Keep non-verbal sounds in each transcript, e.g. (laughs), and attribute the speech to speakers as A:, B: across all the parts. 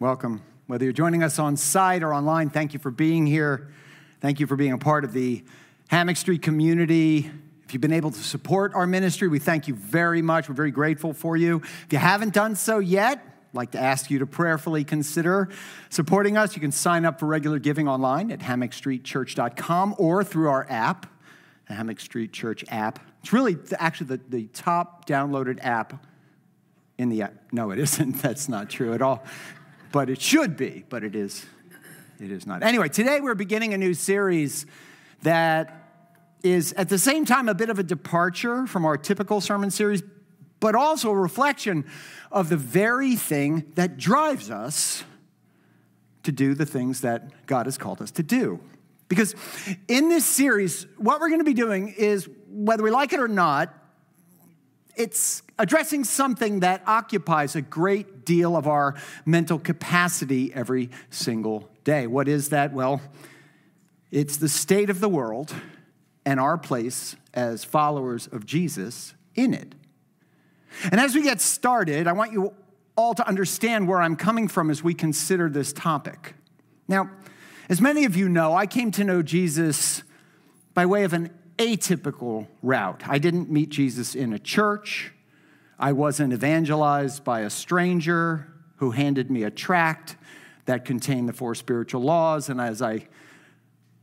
A: Welcome. Whether you're joining us on site or online, thank you for being here. Thank you for being a part of the Hammock Street community. If you've been able to support our ministry, we thank you very much. We're very grateful for you. If you haven't done so yet, I'd like to ask you to prayerfully consider supporting us. You can sign up for regular giving online at hammockstreetchurch.com or through our app, the Hammock Street Church app. It's really actually the, the top downloaded app in the app. No, it isn't. (laughs) That's not true at all but it should be, but it is, it is not. Anyway, today we're beginning a new series that is at the same time a bit of a departure from our typical sermon series, but also a reflection of the very thing that drives us to do the things that God has called us to do. Because in this series, what we're going to be doing is, whether we like it or not, it's addressing something that occupies a great deal of our mental capacity every single day. What is that? Well, it's the state of the world and our place as followers of Jesus in it. And as we get started, I want you all to understand where I'm coming from as we consider this topic. Now, as many of you know, I came to know Jesus by way of an atypical route. I didn't meet Jesus in a church. I wasn't evangelized by a stranger who handed me a tract that contained the four spiritual laws. And as I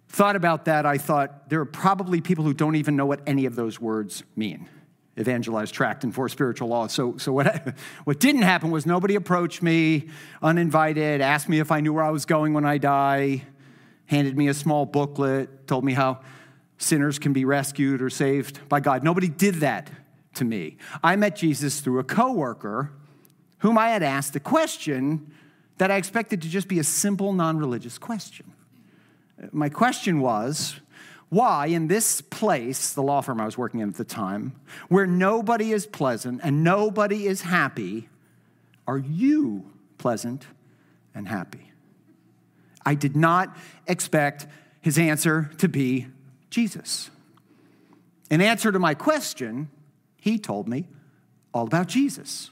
A: thought about that, I thought there are probably people who don't even know what any of those words mean evangelized tract and four spiritual laws. So, so what, (laughs) what didn't happen was nobody approached me uninvited, asked me if I knew where I was going when I die, handed me a small booklet, told me how sinners can be rescued or saved by God. Nobody did that to me. I met Jesus through a coworker whom I had asked a question that I expected to just be a simple non religious question. My question was, why in this place, the law firm I was working in at the time, where nobody is pleasant and nobody is happy, are you pleasant and happy? I did not expect his answer to be Jesus. In answer to my question, he told me all about Jesus.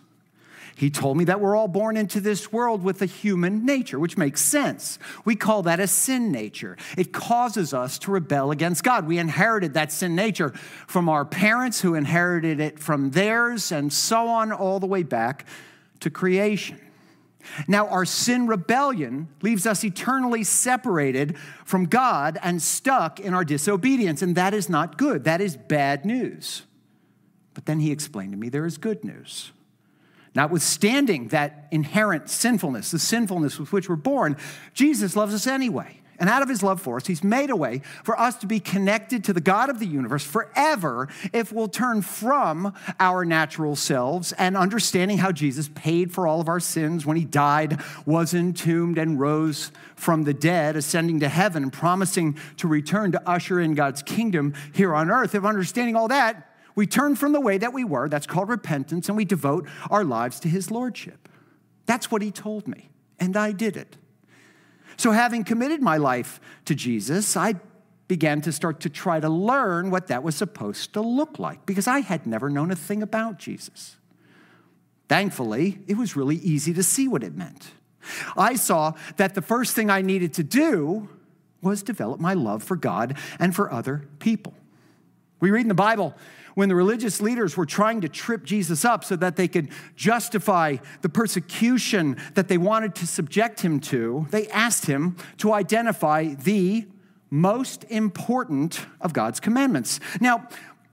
A: He told me that we're all born into this world with a human nature, which makes sense. We call that a sin nature. It causes us to rebel against God. We inherited that sin nature from our parents, who inherited it from theirs, and so on, all the way back to creation. Now, our sin rebellion leaves us eternally separated from God and stuck in our disobedience, and that is not good. That is bad news. But then he explained to me there is good news. Notwithstanding that inherent sinfulness, the sinfulness with which we're born, Jesus loves us anyway. And out of his love for us, he's made a way for us to be connected to the God of the universe forever if we'll turn from our natural selves and understanding how Jesus paid for all of our sins when he died, was entombed, and rose from the dead, ascending to heaven, promising to return to usher in God's kingdom here on earth. If understanding all that, we turn from the way that we were, that's called repentance, and we devote our lives to his lordship. That's what he told me, and I did it. So, having committed my life to Jesus, I began to start to try to learn what that was supposed to look like because I had never known a thing about Jesus. Thankfully, it was really easy to see what it meant. I saw that the first thing I needed to do was develop my love for God and for other people. We read in the Bible when the religious leaders were trying to trip Jesus up so that they could justify the persecution that they wanted to subject him to, they asked him to identify the most important of God's commandments. Now,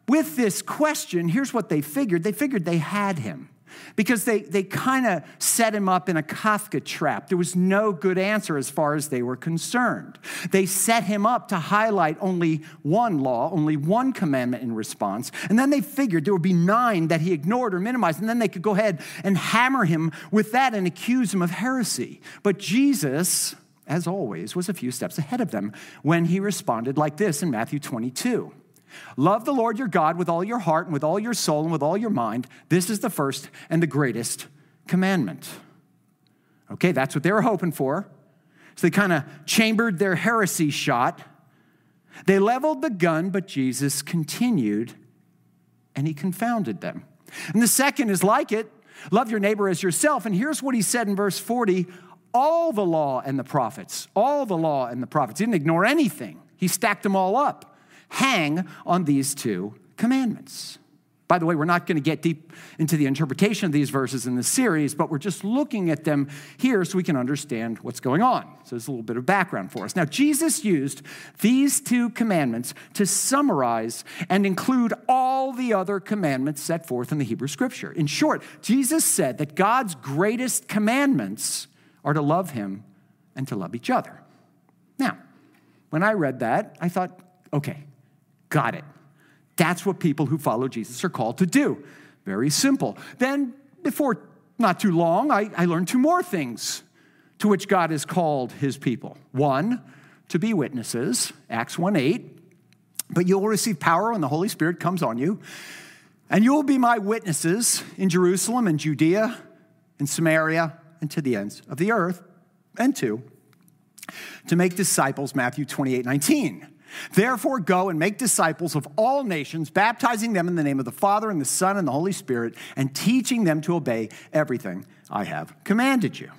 A: with this question, here's what they figured they figured they had him because they, they kind of set him up in a Kafka trap. There was no good answer as far as they were concerned. They set him up to highlight only one law, only one commandment in response, and then they figured there would be nine that he ignored or minimized, and then they could go ahead and hammer him with that and accuse him of heresy. But Jesus, as always, was a few steps ahead of them when he responded like this in Matthew 22. Love the Lord your God with all your heart and with all your soul and with all your mind. This is the first and the greatest commandment. Okay, that's what they were hoping for. So they kind of chambered their heresy shot. They leveled the gun, but Jesus continued and he confounded them. And the second is like it love your neighbor as yourself. And here's what he said in verse 40 all the law and the prophets, all the law and the prophets, he didn't ignore anything. He stacked them all up. Hang on these two commandments. By the way, we're not going to get deep into the interpretation of these verses in this series, but we're just looking at them here so we can understand what's going on. So there's a little bit of background for us. Now, Jesus used these two commandments to summarize and include all the other commandments set forth in the Hebrew scripture. In short, Jesus said that God's greatest commandments are to love him and to love each other. Now, when I read that, I thought, okay, got it. That's what people who follow Jesus are called to do. Very simple. Then, before not too long, I, I learned two more things to which God has called his people. One, to be witnesses, Acts 1 8. But you will receive power when the Holy Spirit comes on you, and you will be my witnesses in Jerusalem and Judea and Samaria and to the ends of the earth. And two, to make disciples, Matthew 28 19. Therefore, go and make disciples of all nations, baptizing them in the name of the Father and the Son and the Holy Spirit, and teaching them to obey everything I have commanded you.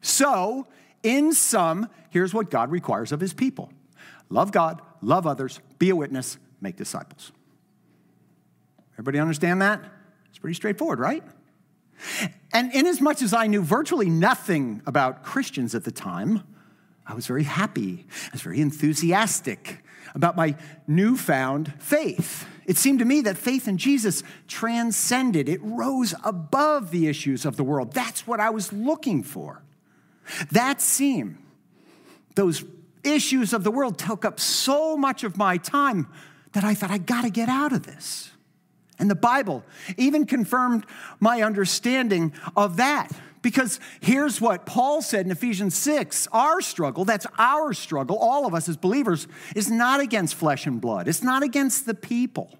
A: So, in sum, here's what God requires of his people love God, love others, be a witness, make disciples. Everybody understand that? It's pretty straightforward, right? And inasmuch as I knew virtually nothing about Christians at the time, I was very happy. I was very enthusiastic about my newfound faith. It seemed to me that faith in Jesus transcended, it rose above the issues of the world. That's what I was looking for. That seemed, those issues of the world took up so much of my time that I thought, I gotta get out of this. And the Bible even confirmed my understanding of that. Because here's what Paul said in Ephesians 6 our struggle, that's our struggle, all of us as believers, is not against flesh and blood, it's not against the people.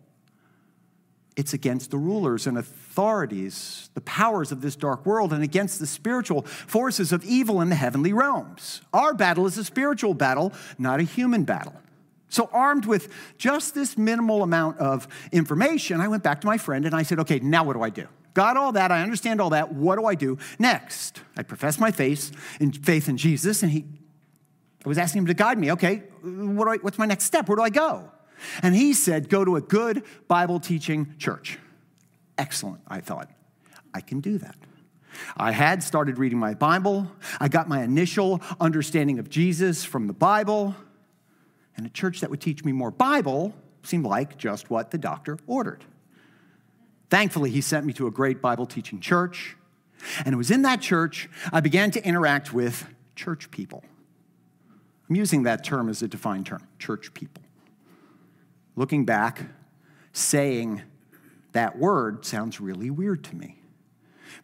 A: It's against the rulers and authorities, the powers of this dark world, and against the spiritual forces of evil in the heavenly realms. Our battle is a spiritual battle, not a human battle. So, armed with just this minimal amount of information, I went back to my friend and I said, okay, now what do I do? Got all that. I understand all that. What do I do next? I profess my faith in, faith in Jesus, and he, I was asking him to guide me. Okay, what I, what's my next step? Where do I go? And he said, go to a good Bible teaching church. Excellent, I thought. I can do that. I had started reading my Bible. I got my initial understanding of Jesus from the Bible. And a church that would teach me more Bible seemed like just what the doctor ordered. Thankfully, he sent me to a great Bible teaching church. And it was in that church I began to interact with church people. I'm using that term as a defined term church people. Looking back, saying that word sounds really weird to me.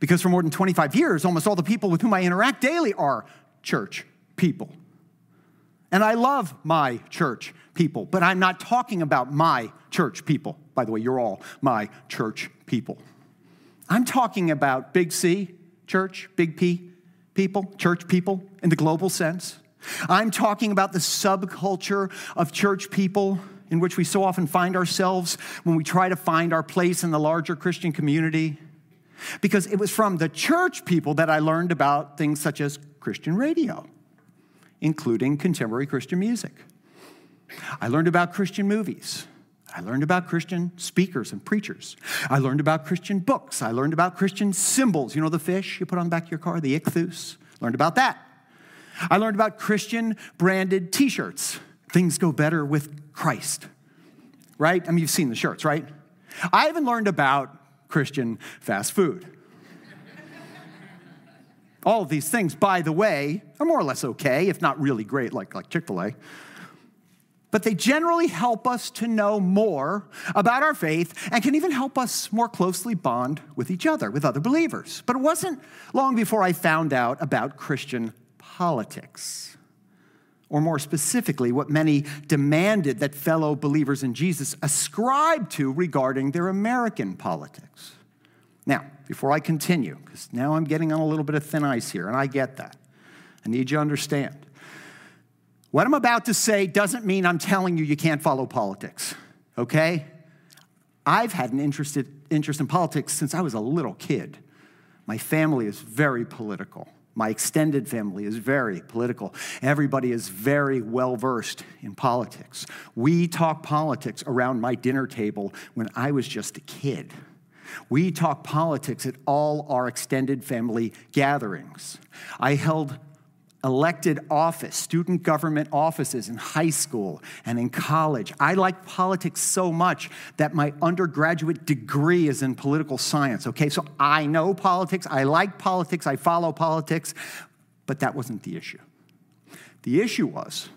A: Because for more than 25 years, almost all the people with whom I interact daily are church people. And I love my church people, but I'm not talking about my church people. By the way, you're all my church people. I'm talking about big C, church, big P people, church people in the global sense. I'm talking about the subculture of church people in which we so often find ourselves when we try to find our place in the larger Christian community. Because it was from the church people that I learned about things such as Christian radio including contemporary Christian music. I learned about Christian movies. I learned about Christian speakers and preachers. I learned about Christian books. I learned about Christian symbols. You know the fish you put on the back of your car, the ichthus? Learned about that. I learned about Christian branded t shirts. Things go better with Christ, right? I mean, you've seen the shirts, right? I even learned about Christian fast food. All of these things, by the way, are more or less okay, if not really great, like, like Chick fil A. But they generally help us to know more about our faith and can even help us more closely bond with each other, with other believers. But it wasn't long before I found out about Christian politics. Or more specifically, what many demanded that fellow believers in Jesus ascribe to regarding their American politics. Now, before I continue, because now I'm getting on a little bit of thin ice here, and I get that. I need you to understand. What I'm about to say doesn't mean I'm telling you you can't follow politics, okay? I've had an interest, interest in politics since I was a little kid. My family is very political. My extended family is very political. Everybody is very well versed in politics. We talk politics around my dinner table when I was just a kid. We talk politics at all our extended family gatherings. I held elected office, student government offices in high school and in college. I like politics so much that my undergraduate degree is in political science. Okay, so I know politics, I like politics, I follow politics, but that wasn't the issue. The issue was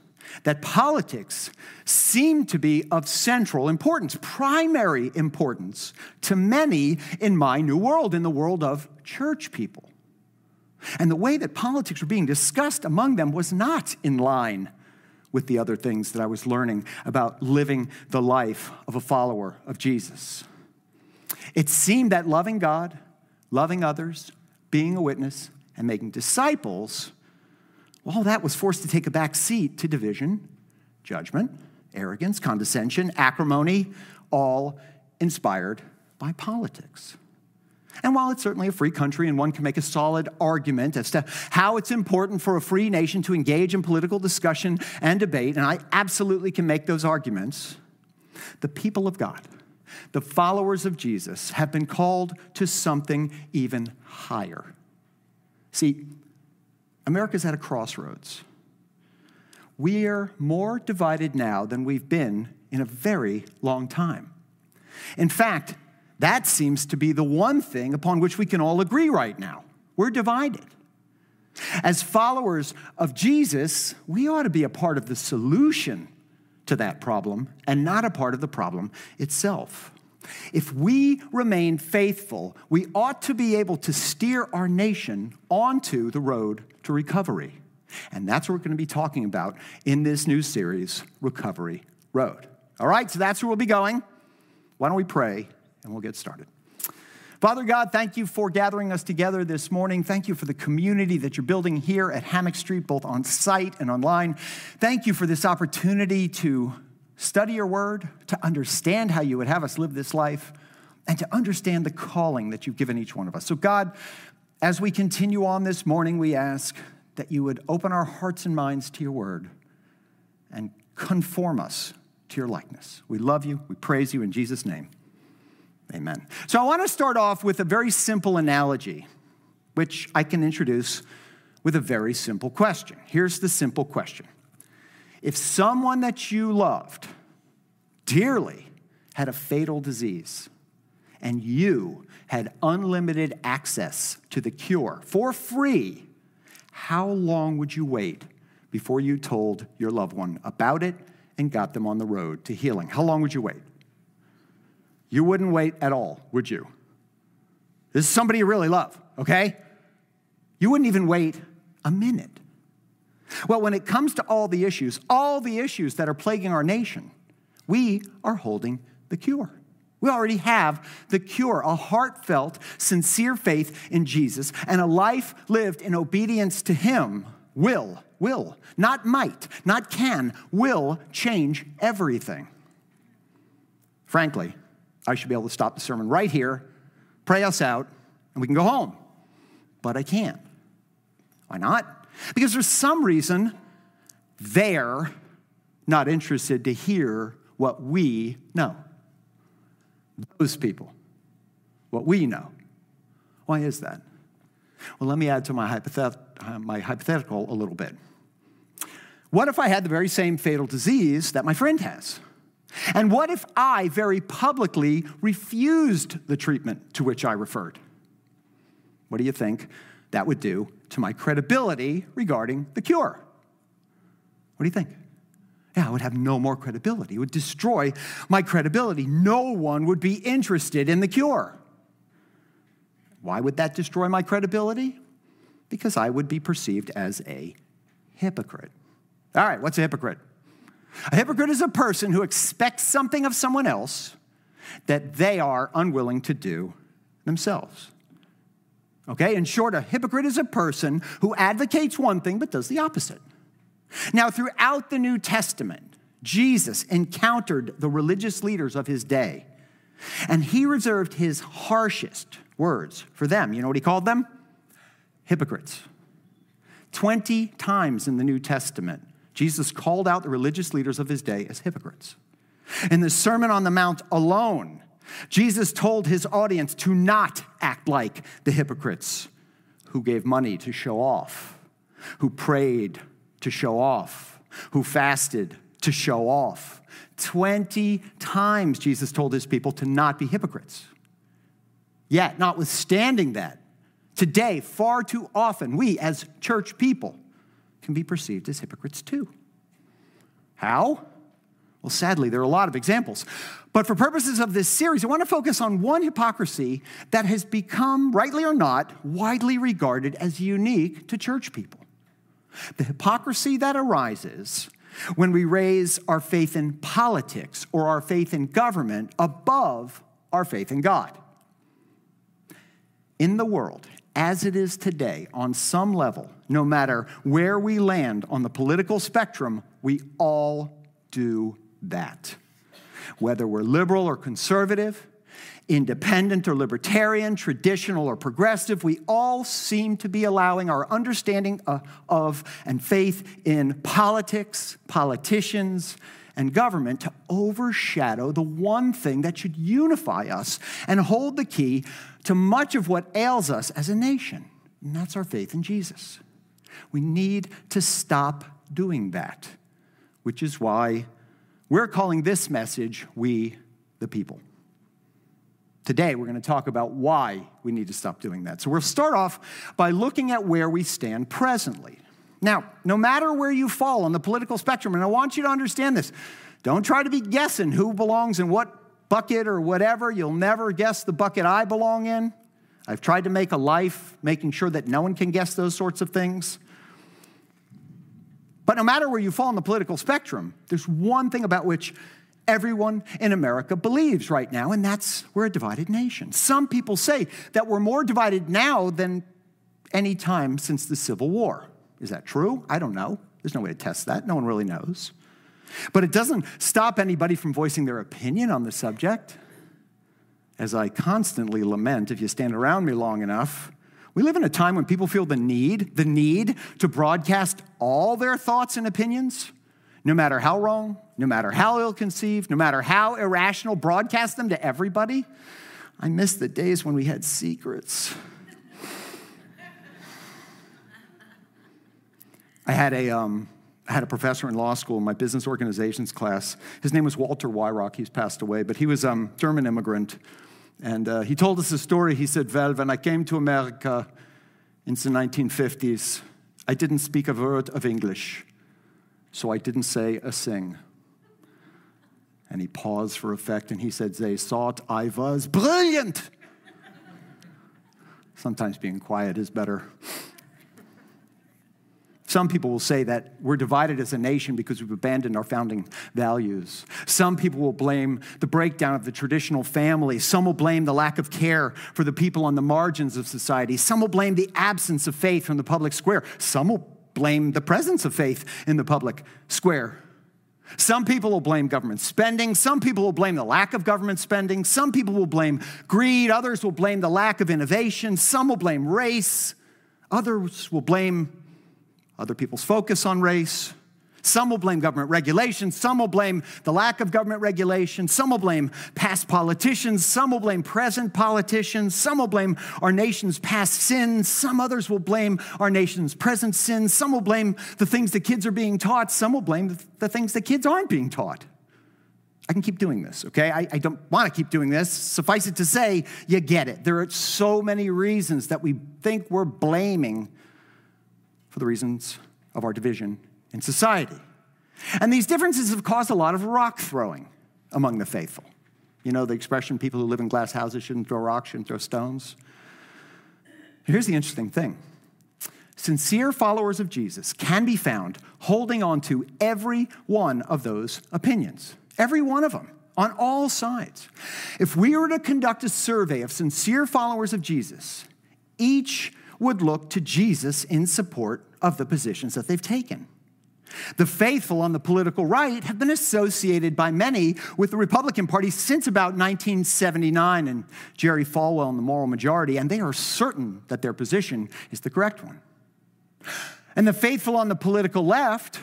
A: that politics seemed to be of central importance, primary importance to many in my new world, in the world of church people. And the way that politics were being discussed among them was not in line with the other things that I was learning about living the life of a follower of Jesus. It seemed that loving God, loving others, being a witness, and making disciples, well, that was forced to take a back seat to division, judgment, arrogance, condescension, acrimony, all inspired by politics. And while it's certainly a free country and one can make a solid argument as to how it's important for a free nation to engage in political discussion and debate, and I absolutely can make those arguments, the people of God, the followers of Jesus, have been called to something even higher. See, America's at a crossroads. We're more divided now than we've been in a very long time. In fact, that seems to be the one thing upon which we can all agree right now. We're divided. As followers of Jesus, we ought to be a part of the solution to that problem and not a part of the problem itself. If we remain faithful, we ought to be able to steer our nation onto the road to recovery. And that's what we're going to be talking about in this new series, Recovery Road. All right, so that's where we'll be going. Why don't we pray and we'll get started. Father God, thank you for gathering us together this morning. Thank you for the community that you're building here at Hammock Street, both on site and online. Thank you for this opportunity to study your word, to understand how you would have us live this life, and to understand the calling that you've given each one of us. So, God, as we continue on this morning, we ask that you would open our hearts and minds to your word and conform us to your likeness. We love you. We praise you in Jesus' name. Amen. So I want to start off with a very simple analogy, which I can introduce with a very simple question. Here's the simple question If someone that you loved dearly had a fatal disease, and you had unlimited access to the cure for free, how long would you wait before you told your loved one about it and got them on the road to healing? How long would you wait? you wouldn't wait at all, would you? This is somebody you really love, okay? You wouldn't even wait a minute. Well, when it comes to all the issues, all the issues that are plaguing our nation, we are holding the cure. We already have the cure a heartfelt, sincere faith in Jesus and a life lived in obedience to Him will, will, not might, not can, will change everything. Frankly, I should be able to stop the sermon right here, pray us out, and we can go home. But I can't. Why not? Because there's some reason they're not interested to hear what we know. Those people, what we know. Why is that? Well, let me add to my, hypothet- my hypothetical a little bit. What if I had the very same fatal disease that my friend has? And what if I very publicly refused the treatment to which I referred? What do you think that would do to my credibility regarding the cure? What do you think? Yeah, I would have no more credibility. It would destroy my credibility. No one would be interested in the cure. Why would that destroy my credibility? Because I would be perceived as a hypocrite. All right, what's a hypocrite? A hypocrite is a person who expects something of someone else that they are unwilling to do themselves. Okay, in short, a hypocrite is a person who advocates one thing but does the opposite. Now, throughout the New Testament, Jesus encountered the religious leaders of his day, and he reserved his harshest words for them. You know what he called them? Hypocrites. 20 times in the New Testament, Jesus called out the religious leaders of his day as hypocrites. In the Sermon on the Mount alone, Jesus told his audience to not act like the hypocrites who gave money to show off, who prayed to show off, who fasted to show off. 20 times Jesus told his people to not be hypocrites. Yet, notwithstanding that, today, far too often, we as church people can be perceived as hypocrites too. How? Well, sadly, there are a lot of examples. But for purposes of this series, I want to focus on one hypocrisy that has become, rightly or not, widely regarded as unique to church people. The hypocrisy that arises when we raise our faith in politics or our faith in government above our faith in God. In the world, as it is today, on some level, no matter where we land on the political spectrum, we all do that. Whether we're liberal or conservative, independent or libertarian, traditional or progressive, we all seem to be allowing our understanding uh, of and faith in politics, politicians, and government to overshadow the one thing that should unify us and hold the key to much of what ails us as a nation, and that's our faith in Jesus. We need to stop doing that, which is why we're calling this message We the People. Today, we're going to talk about why we need to stop doing that. So, we'll start off by looking at where we stand presently. Now, no matter where you fall on the political spectrum, and I want you to understand this, don't try to be guessing who belongs in what bucket or whatever. You'll never guess the bucket I belong in. I've tried to make a life making sure that no one can guess those sorts of things. But no matter where you fall on the political spectrum, there's one thing about which everyone in America believes right now, and that's we're a divided nation. Some people say that we're more divided now than any time since the Civil War. Is that true? I don't know. There's no way to test that. No one really knows. But it doesn't stop anybody from voicing their opinion on the subject. As I constantly lament, if you stand around me long enough, we live in a time when people feel the need, the need to broadcast all their thoughts and opinions, no matter how wrong, no matter how ill conceived, no matter how irrational, broadcast them to everybody. I miss the days when we had secrets. I had a, um, I had a professor in law school in my business organizations class. His name was Walter Weyrauch. He's passed away, but he was a um, German immigrant and uh, he told us a story. He said, Well, when I came to America in the 1950s, I didn't speak a word of English, so I didn't say a sing. And he paused for effect and he said, They thought I was brilliant. Sometimes being quiet is better. Some people will say that we're divided as a nation because we've abandoned our founding values. Some people will blame the breakdown of the traditional family. Some will blame the lack of care for the people on the margins of society. Some will blame the absence of faith from the public square. Some will blame the presence of faith in the public square. Some people will blame government spending. Some people will blame the lack of government spending. Some people will blame greed. Others will blame the lack of innovation. Some will blame race. Others will blame other people's focus on race. Some will blame government regulation. Some will blame the lack of government regulation. Some will blame past politicians. Some will blame present politicians. Some will blame our nation's past sins. Some others will blame our nation's present sins. Some will blame the things the kids are being taught. Some will blame the things the kids aren't being taught. I can keep doing this, okay? I, I don't want to keep doing this. Suffice it to say, you get it. There are so many reasons that we think we're blaming for the reasons of our division in society. And these differences have caused a lot of rock throwing among the faithful. You know the expression people who live in glass houses shouldn't throw rocks, shouldn't throw stones? Here's the interesting thing sincere followers of Jesus can be found holding on to every one of those opinions, every one of them, on all sides. If we were to conduct a survey of sincere followers of Jesus, each would look to Jesus in support of the positions that they've taken. The faithful on the political right have been associated by many with the Republican Party since about 1979 and Jerry Falwell and the moral majority, and they are certain that their position is the correct one. And the faithful on the political left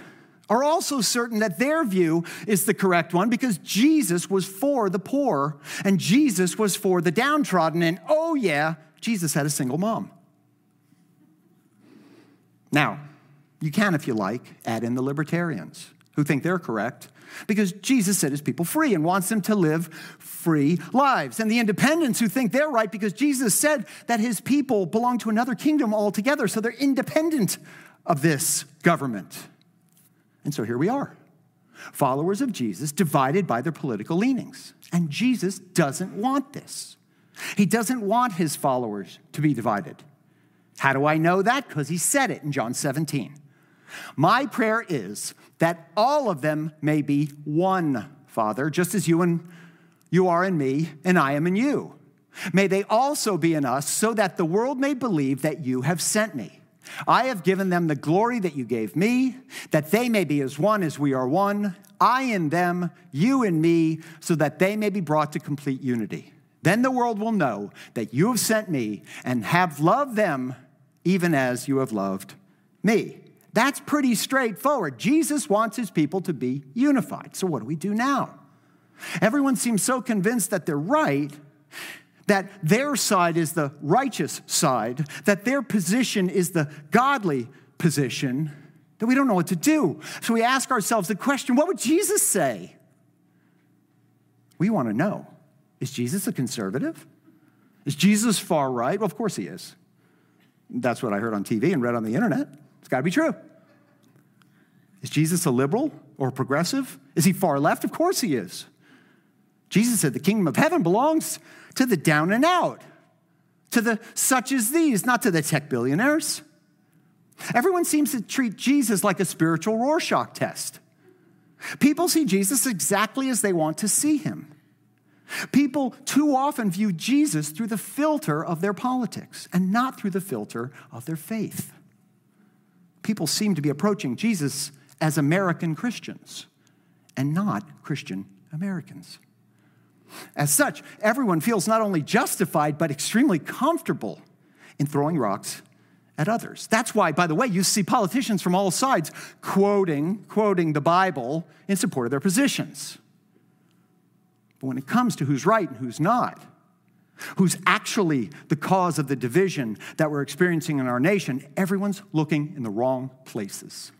A: are also certain that their view is the correct one because Jesus was for the poor and Jesus was for the downtrodden. And oh, yeah, Jesus had a single mom. Now, you can, if you like, add in the libertarians who think they're correct because Jesus set his people free and wants them to live free lives. And the independents who think they're right because Jesus said that his people belong to another kingdom altogether, so they're independent of this government. And so here we are followers of Jesus divided by their political leanings. And Jesus doesn't want this. He doesn't want his followers to be divided. How do I know that? Because he said it in John 17. My prayer is that all of them may be one, Father, just as you and you are in me and I am in you. May they also be in us so that the world may believe that you have sent me. I have given them the glory that you gave me, that they may be as one as we are one, I in them, you in me, so that they may be brought to complete unity. Then the world will know that you have sent me and have loved them even as you have loved me. That's pretty straightforward. Jesus wants his people to be unified. So, what do we do now? Everyone seems so convinced that they're right that their side is the righteous side, that their position is the godly position, that we don't know what to do. So we ask ourselves the question what would Jesus say? We want to know is Jesus a conservative? Is Jesus far right? Well, of course he is. That's what I heard on TV and read on the internet. It's got to be true. Is Jesus a liberal or progressive? Is he far left? Of course he is. Jesus said the kingdom of heaven belongs to the down and out, to the such as these, not to the tech billionaires. Everyone seems to treat Jesus like a spiritual Rorschach test. People see Jesus exactly as they want to see him. People too often view Jesus through the filter of their politics and not through the filter of their faith. People seem to be approaching Jesus as American Christians and not Christian Americans. As such, everyone feels not only justified, but extremely comfortable in throwing rocks at others. That's why, by the way, you see politicians from all sides quoting, quoting the Bible in support of their positions. But when it comes to who's right and who's not, who's actually the cause of the division that we're experiencing in our nation, everyone's looking in the wrong places.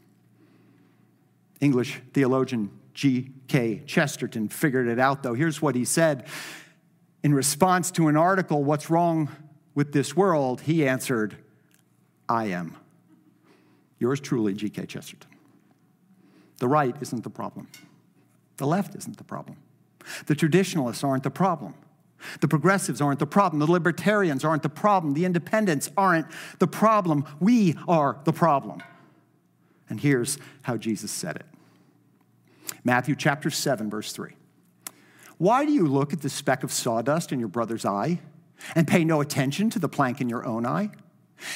A: English theologian G.K. Chesterton figured it out, though. Here's what he said in response to an article, What's Wrong with This World? He answered, I am. Yours truly, G.K. Chesterton. The right isn't the problem, the left isn't the problem. The traditionalists aren't the problem. The progressives aren't the problem. The libertarians aren't the problem. The independents aren't the problem. We are the problem. And here's how Jesus said it Matthew chapter 7, verse 3. Why do you look at the speck of sawdust in your brother's eye and pay no attention to the plank in your own eye?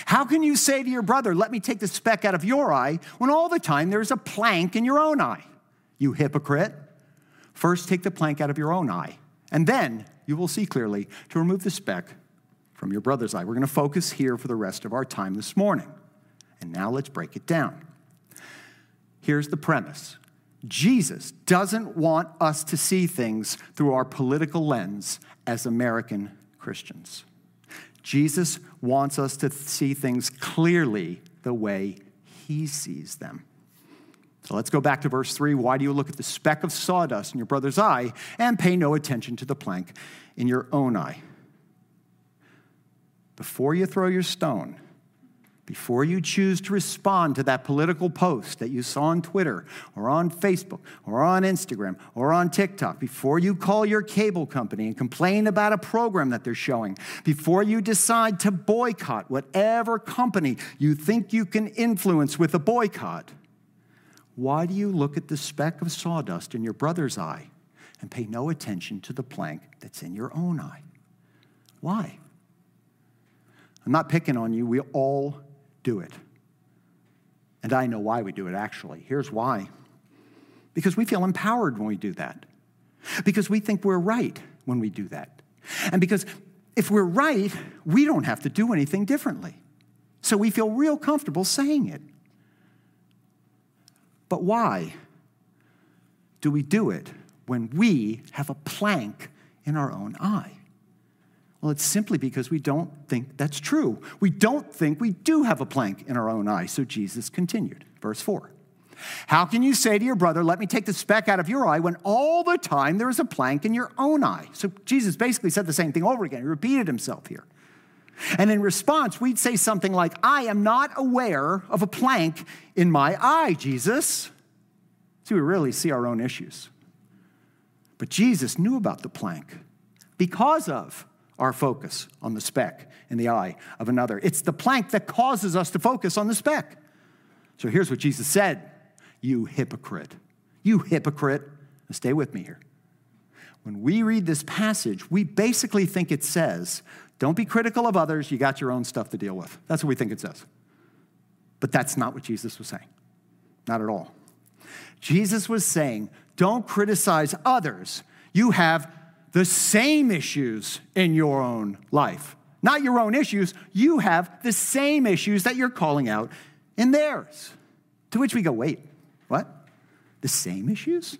A: How can you say to your brother, Let me take the speck out of your eye, when all the time there's a plank in your own eye? You hypocrite. First, take the plank out of your own eye, and then you will see clearly to remove the speck from your brother's eye. We're going to focus here for the rest of our time this morning. And now let's break it down. Here's the premise Jesus doesn't want us to see things through our political lens as American Christians. Jesus wants us to see things clearly the way he sees them. So let's go back to verse 3. Why do you look at the speck of sawdust in your brother's eye and pay no attention to the plank in your own eye? Before you throw your stone, before you choose to respond to that political post that you saw on Twitter or on Facebook or on Instagram or on TikTok, before you call your cable company and complain about a program that they're showing, before you decide to boycott whatever company you think you can influence with a boycott, why do you look at the speck of sawdust in your brother's eye and pay no attention to the plank that's in your own eye? Why? I'm not picking on you. We all do it. And I know why we do it, actually. Here's why because we feel empowered when we do that, because we think we're right when we do that. And because if we're right, we don't have to do anything differently. So we feel real comfortable saying it. But why do we do it when we have a plank in our own eye? Well, it's simply because we don't think that's true. We don't think we do have a plank in our own eye. So Jesus continued. Verse 4. How can you say to your brother, Let me take the speck out of your eye, when all the time there is a plank in your own eye? So Jesus basically said the same thing over again. He repeated himself here. And in response, we'd say something like, I am not aware of a plank in my eye, Jesus. So we really see our own issues. But Jesus knew about the plank because of our focus on the speck in the eye of another. It's the plank that causes us to focus on the speck. So here's what Jesus said You hypocrite. You hypocrite. Stay with me here. When we read this passage, we basically think it says, Don't be critical of others, you got your own stuff to deal with. That's what we think it says. But that's not what Jesus was saying. Not at all. Jesus was saying, Don't criticize others. You have the same issues in your own life. Not your own issues, you have the same issues that you're calling out in theirs. To which we go, wait, what? The same issues?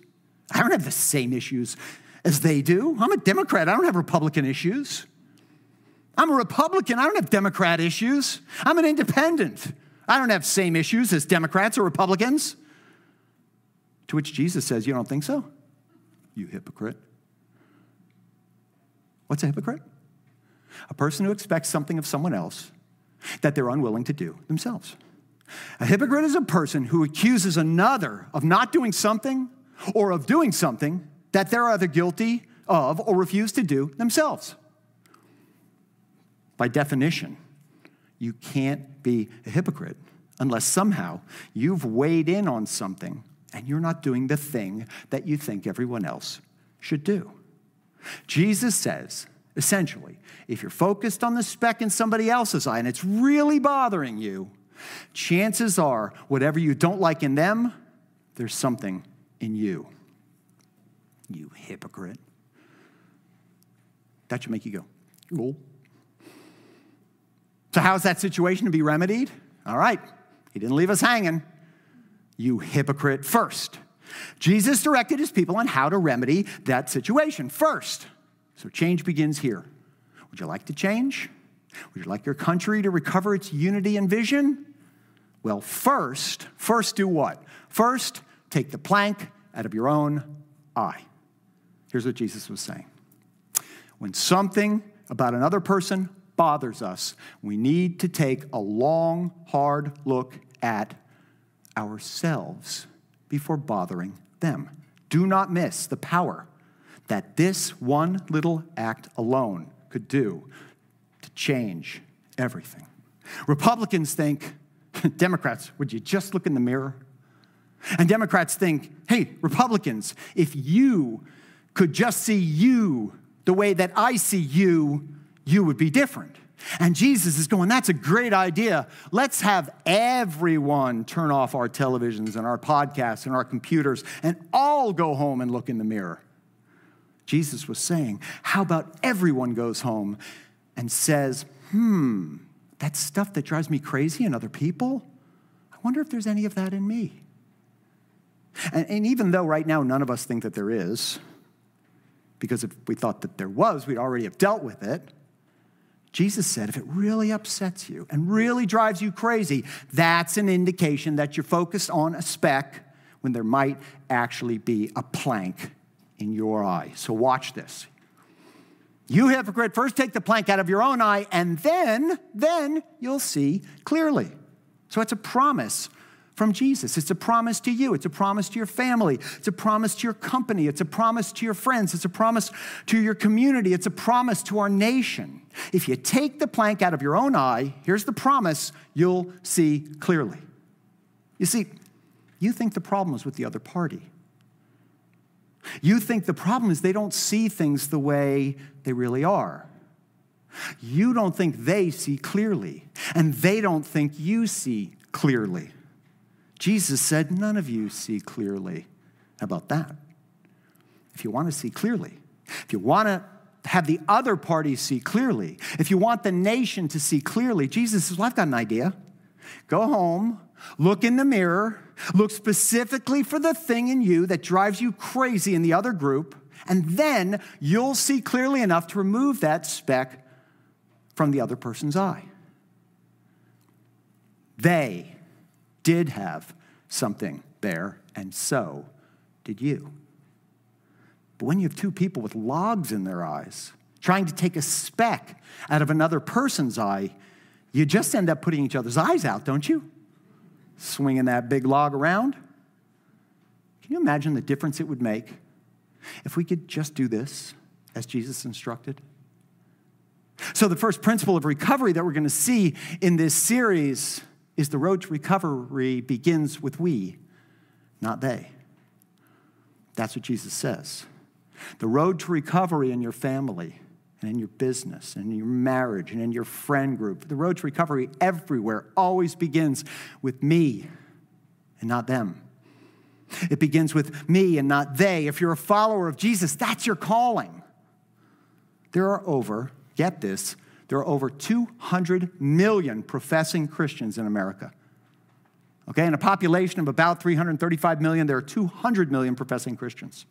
A: I don't have the same issues as they do. I'm a Democrat, I don't have Republican issues. I'm a Republican, I don't have Democrat issues. I'm an independent. I don't have same issues as Democrats or Republicans. To which Jesus says, You don't think so? You hypocrite. What's a hypocrite? A person who expects something of someone else that they're unwilling to do themselves. A hypocrite is a person who accuses another of not doing something or of doing something that they're either guilty of or refuse to do themselves. By definition, you can't be a hypocrite unless somehow you've weighed in on something and you're not doing the thing that you think everyone else should do. Jesus says, essentially, if you're focused on the speck in somebody else's eye and it's really bothering you, chances are whatever you don't like in them, there's something in you. You hypocrite. That should make you go, cool. So, how's that situation to be remedied? All right, he didn't leave us hanging. You hypocrite first. Jesus directed his people on how to remedy that situation first. So change begins here. Would you like to change? Would you like your country to recover its unity and vision? Well, first, first do what? First, take the plank out of your own eye. Here's what Jesus was saying. When something about another person bothers us, we need to take a long, hard look at ourselves before bothering them. Do not miss the power that this one little act alone could do to change everything. Republicans think, (laughs) Democrats, would you just look in the mirror? And Democrats think, hey, Republicans, if you could just see you the way that I see you, you would be different. And Jesus is going, that's a great idea. Let's have everyone turn off our televisions and our podcasts and our computers and all go home and look in the mirror. Jesus was saying, how about everyone goes home and says, hmm, that stuff that drives me crazy in other people? I wonder if there's any of that in me. And, and even though right now none of us think that there is, because if we thought that there was, we'd already have dealt with it. Jesus said if it really upsets you and really drives you crazy, that's an indication that you're focused on a speck when there might actually be a plank in your eye. So watch this. You hypocrite, first take the plank out of your own eye, and then, then you'll see clearly. So it's a promise from Jesus. It's a promise to you. It's a promise to your family. It's a promise to your company. It's a promise to your friends. It's a promise to your community. It's a promise to our nation. If you take the plank out of your own eye, here's the promise you'll see clearly. You see, you think the problem is with the other party. You think the problem is they don't see things the way they really are. You don't think they see clearly, and they don't think you see clearly. Jesus said, None of you see clearly. How about that? If you want to see clearly, if you want to have the other party see clearly, if you want the nation to see clearly, Jesus says, Well, I've got an idea. Go home, look in the mirror, look specifically for the thing in you that drives you crazy in the other group, and then you'll see clearly enough to remove that speck from the other person's eye. They did have something there, and so did you. But when you have two people with logs in their eyes, trying to take a speck out of another person's eye, you just end up putting each other's eyes out, don't you? Swinging that big log around. Can you imagine the difference it would make if we could just do this as Jesus instructed? So, the first principle of recovery that we're going to see in this series is the road to recovery begins with we, not they. That's what Jesus says. The road to recovery in your family and in your business and in your marriage and in your friend group, the road to recovery everywhere always begins with me and not them. It begins with me and not they. If you're a follower of Jesus, that's your calling. There are over, get this, there are over 200 million professing Christians in America. Okay, in a population of about 335 million, there are 200 million professing Christians.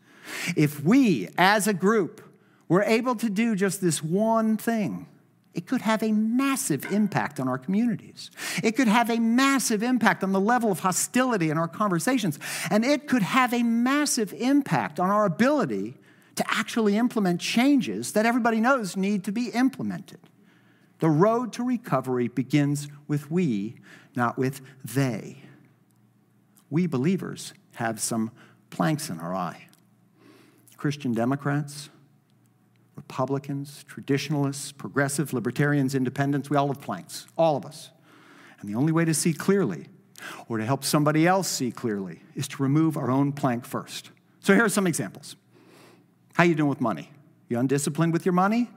A: If we, as a group, were able to do just this one thing, it could have a massive impact on our communities. It could have a massive impact on the level of hostility in our conversations. And it could have a massive impact on our ability to actually implement changes that everybody knows need to be implemented. The road to recovery begins with we, not with they. We believers have some planks in our eye. Christian Democrats, Republicans, traditionalists, progressive, libertarians, independents, we all have planks, all of us. And the only way to see clearly or to help somebody else see clearly is to remove our own plank first. So here are some examples. How you doing with money? You undisciplined with your money?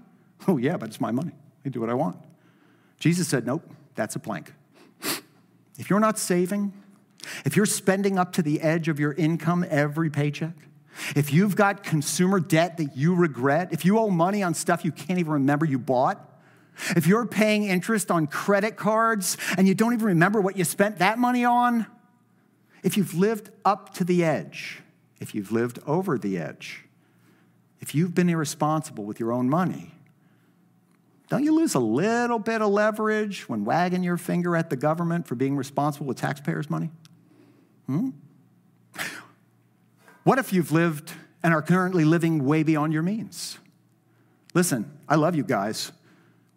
A: Oh yeah, but it's my money. I do what I want. Jesus said, nope, that's a plank. If you're not saving, if you're spending up to the edge of your income every paycheck, if you've got consumer debt that you regret, if you owe money on stuff you can't even remember you bought, if you're paying interest on credit cards and you don't even remember what you spent that money on, if you've lived up to the edge, if you've lived over the edge, if you've been irresponsible with your own money, don't you lose a little bit of leverage when wagging your finger at the government for being responsible with taxpayers' money? Hmm? What if you've lived and are currently living way beyond your means? Listen, I love you guys,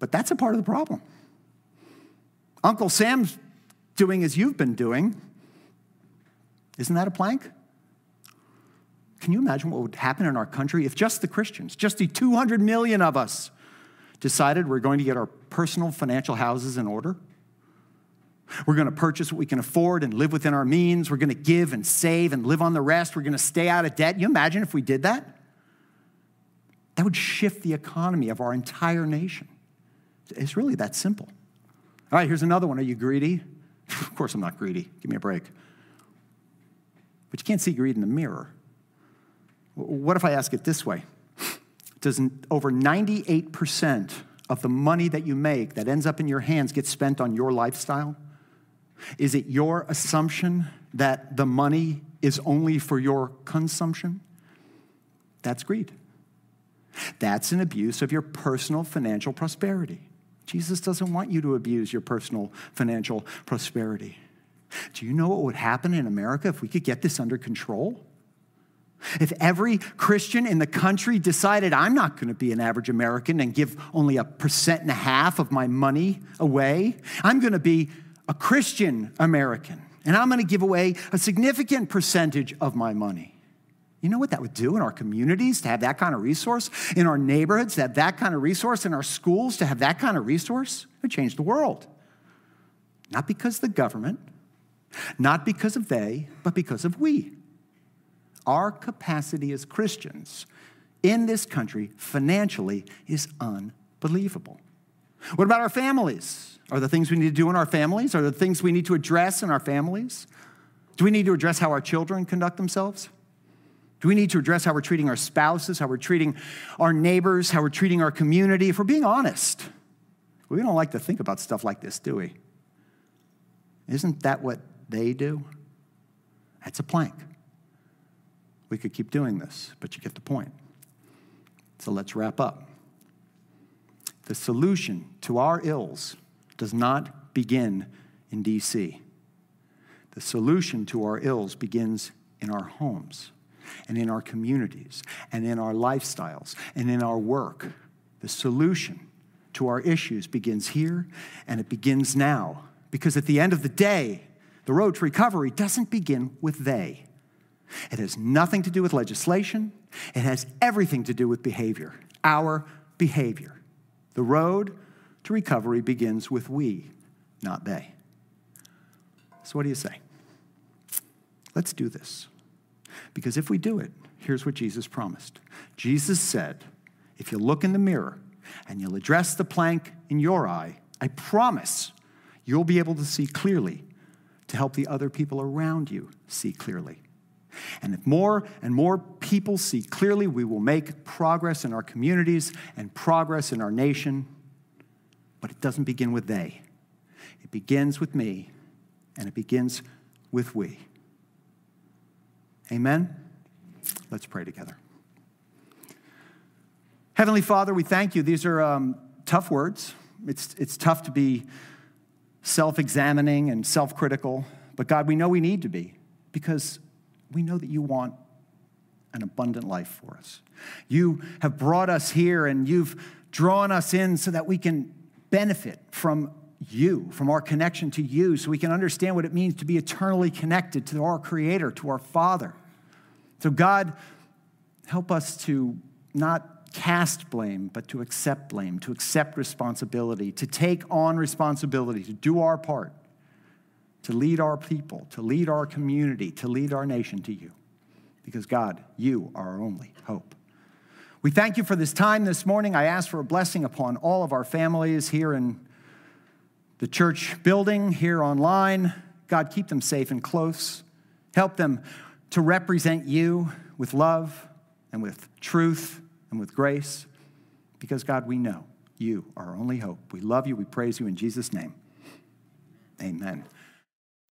A: but that's a part of the problem. Uncle Sam's doing as you've been doing. Isn't that a plank? Can you imagine what would happen in our country if just the Christians, just the 200 million of us, decided we're going to get our personal financial houses in order? We're going to purchase what we can afford and live within our means. We're going to give and save and live on the rest. We're going to stay out of debt. You imagine if we did that? That would shift the economy of our entire nation. It's really that simple. All right, here's another one. Are you greedy? (laughs) of course, I'm not greedy. Give me a break. But you can't see greed in the mirror. What if I ask it this way? Does over 98% of the money that you make that ends up in your hands get spent on your lifestyle? Is it your assumption that the money is only for your consumption? That's greed. That's an abuse of your personal financial prosperity. Jesus doesn't want you to abuse your personal financial prosperity. Do you know what would happen in America if we could get this under control? If every Christian in the country decided, I'm not going to be an average American and give only a percent and a half of my money away, I'm going to be a Christian American, and I'm going to give away a significant percentage of my money. You know what that would do in our communities to have that kind of resource, in our neighborhoods to have that kind of resource, in our schools to have that kind of resource? It would change the world. Not because the government, not because of they, but because of we. Our capacity as Christians in this country financially is unbelievable. What about our families? Are the things we need to do in our families? Are the things we need to address in our families? Do we need to address how our children conduct themselves? Do we need to address how we're treating our spouses, how we're treating our neighbors, how we're treating our community? If we're being honest, we don't like to think about stuff like this, do we? Isn't that what they do? That's a plank. We could keep doing this, but you get the point. So let's wrap up. The solution to our ills does not begin in DC. The solution to our ills begins in our homes and in our communities and in our lifestyles and in our work. The solution to our issues begins here and it begins now. Because at the end of the day, the road to recovery doesn't begin with they. It has nothing to do with legislation, it has everything to do with behavior, our behavior. The road to recovery begins with we, not they. So, what do you say? Let's do this. Because if we do it, here's what Jesus promised Jesus said, if you look in the mirror and you'll address the plank in your eye, I promise you'll be able to see clearly to help the other people around you see clearly. And if more and more people see clearly, we will make progress in our communities and progress in our nation. But it doesn't begin with they, it begins with me, and it begins with we. Amen? Let's pray together. Heavenly Father, we thank you. These are um, tough words. It's, it's tough to be self examining and self critical, but God, we know we need to be because we know that you want an abundant life for us. You have brought us here and you've drawn us in so that we can benefit from you, from our connection to you, so we can understand what it means to be eternally connected to our Creator, to our Father. So, God, help us to not cast blame, but to accept blame, to accept responsibility, to take on responsibility, to do our part, to lead our people, to lead our community, to lead our nation to you. Because, God, you are our only hope. We thank you for this time this morning. I ask for a blessing upon all of our families here in the church building, here online. God, keep them safe and close. Help them to represent you with love and with truth and with grace. Because, God, we know you are our only hope. We love you. We praise you in Jesus' name. Amen.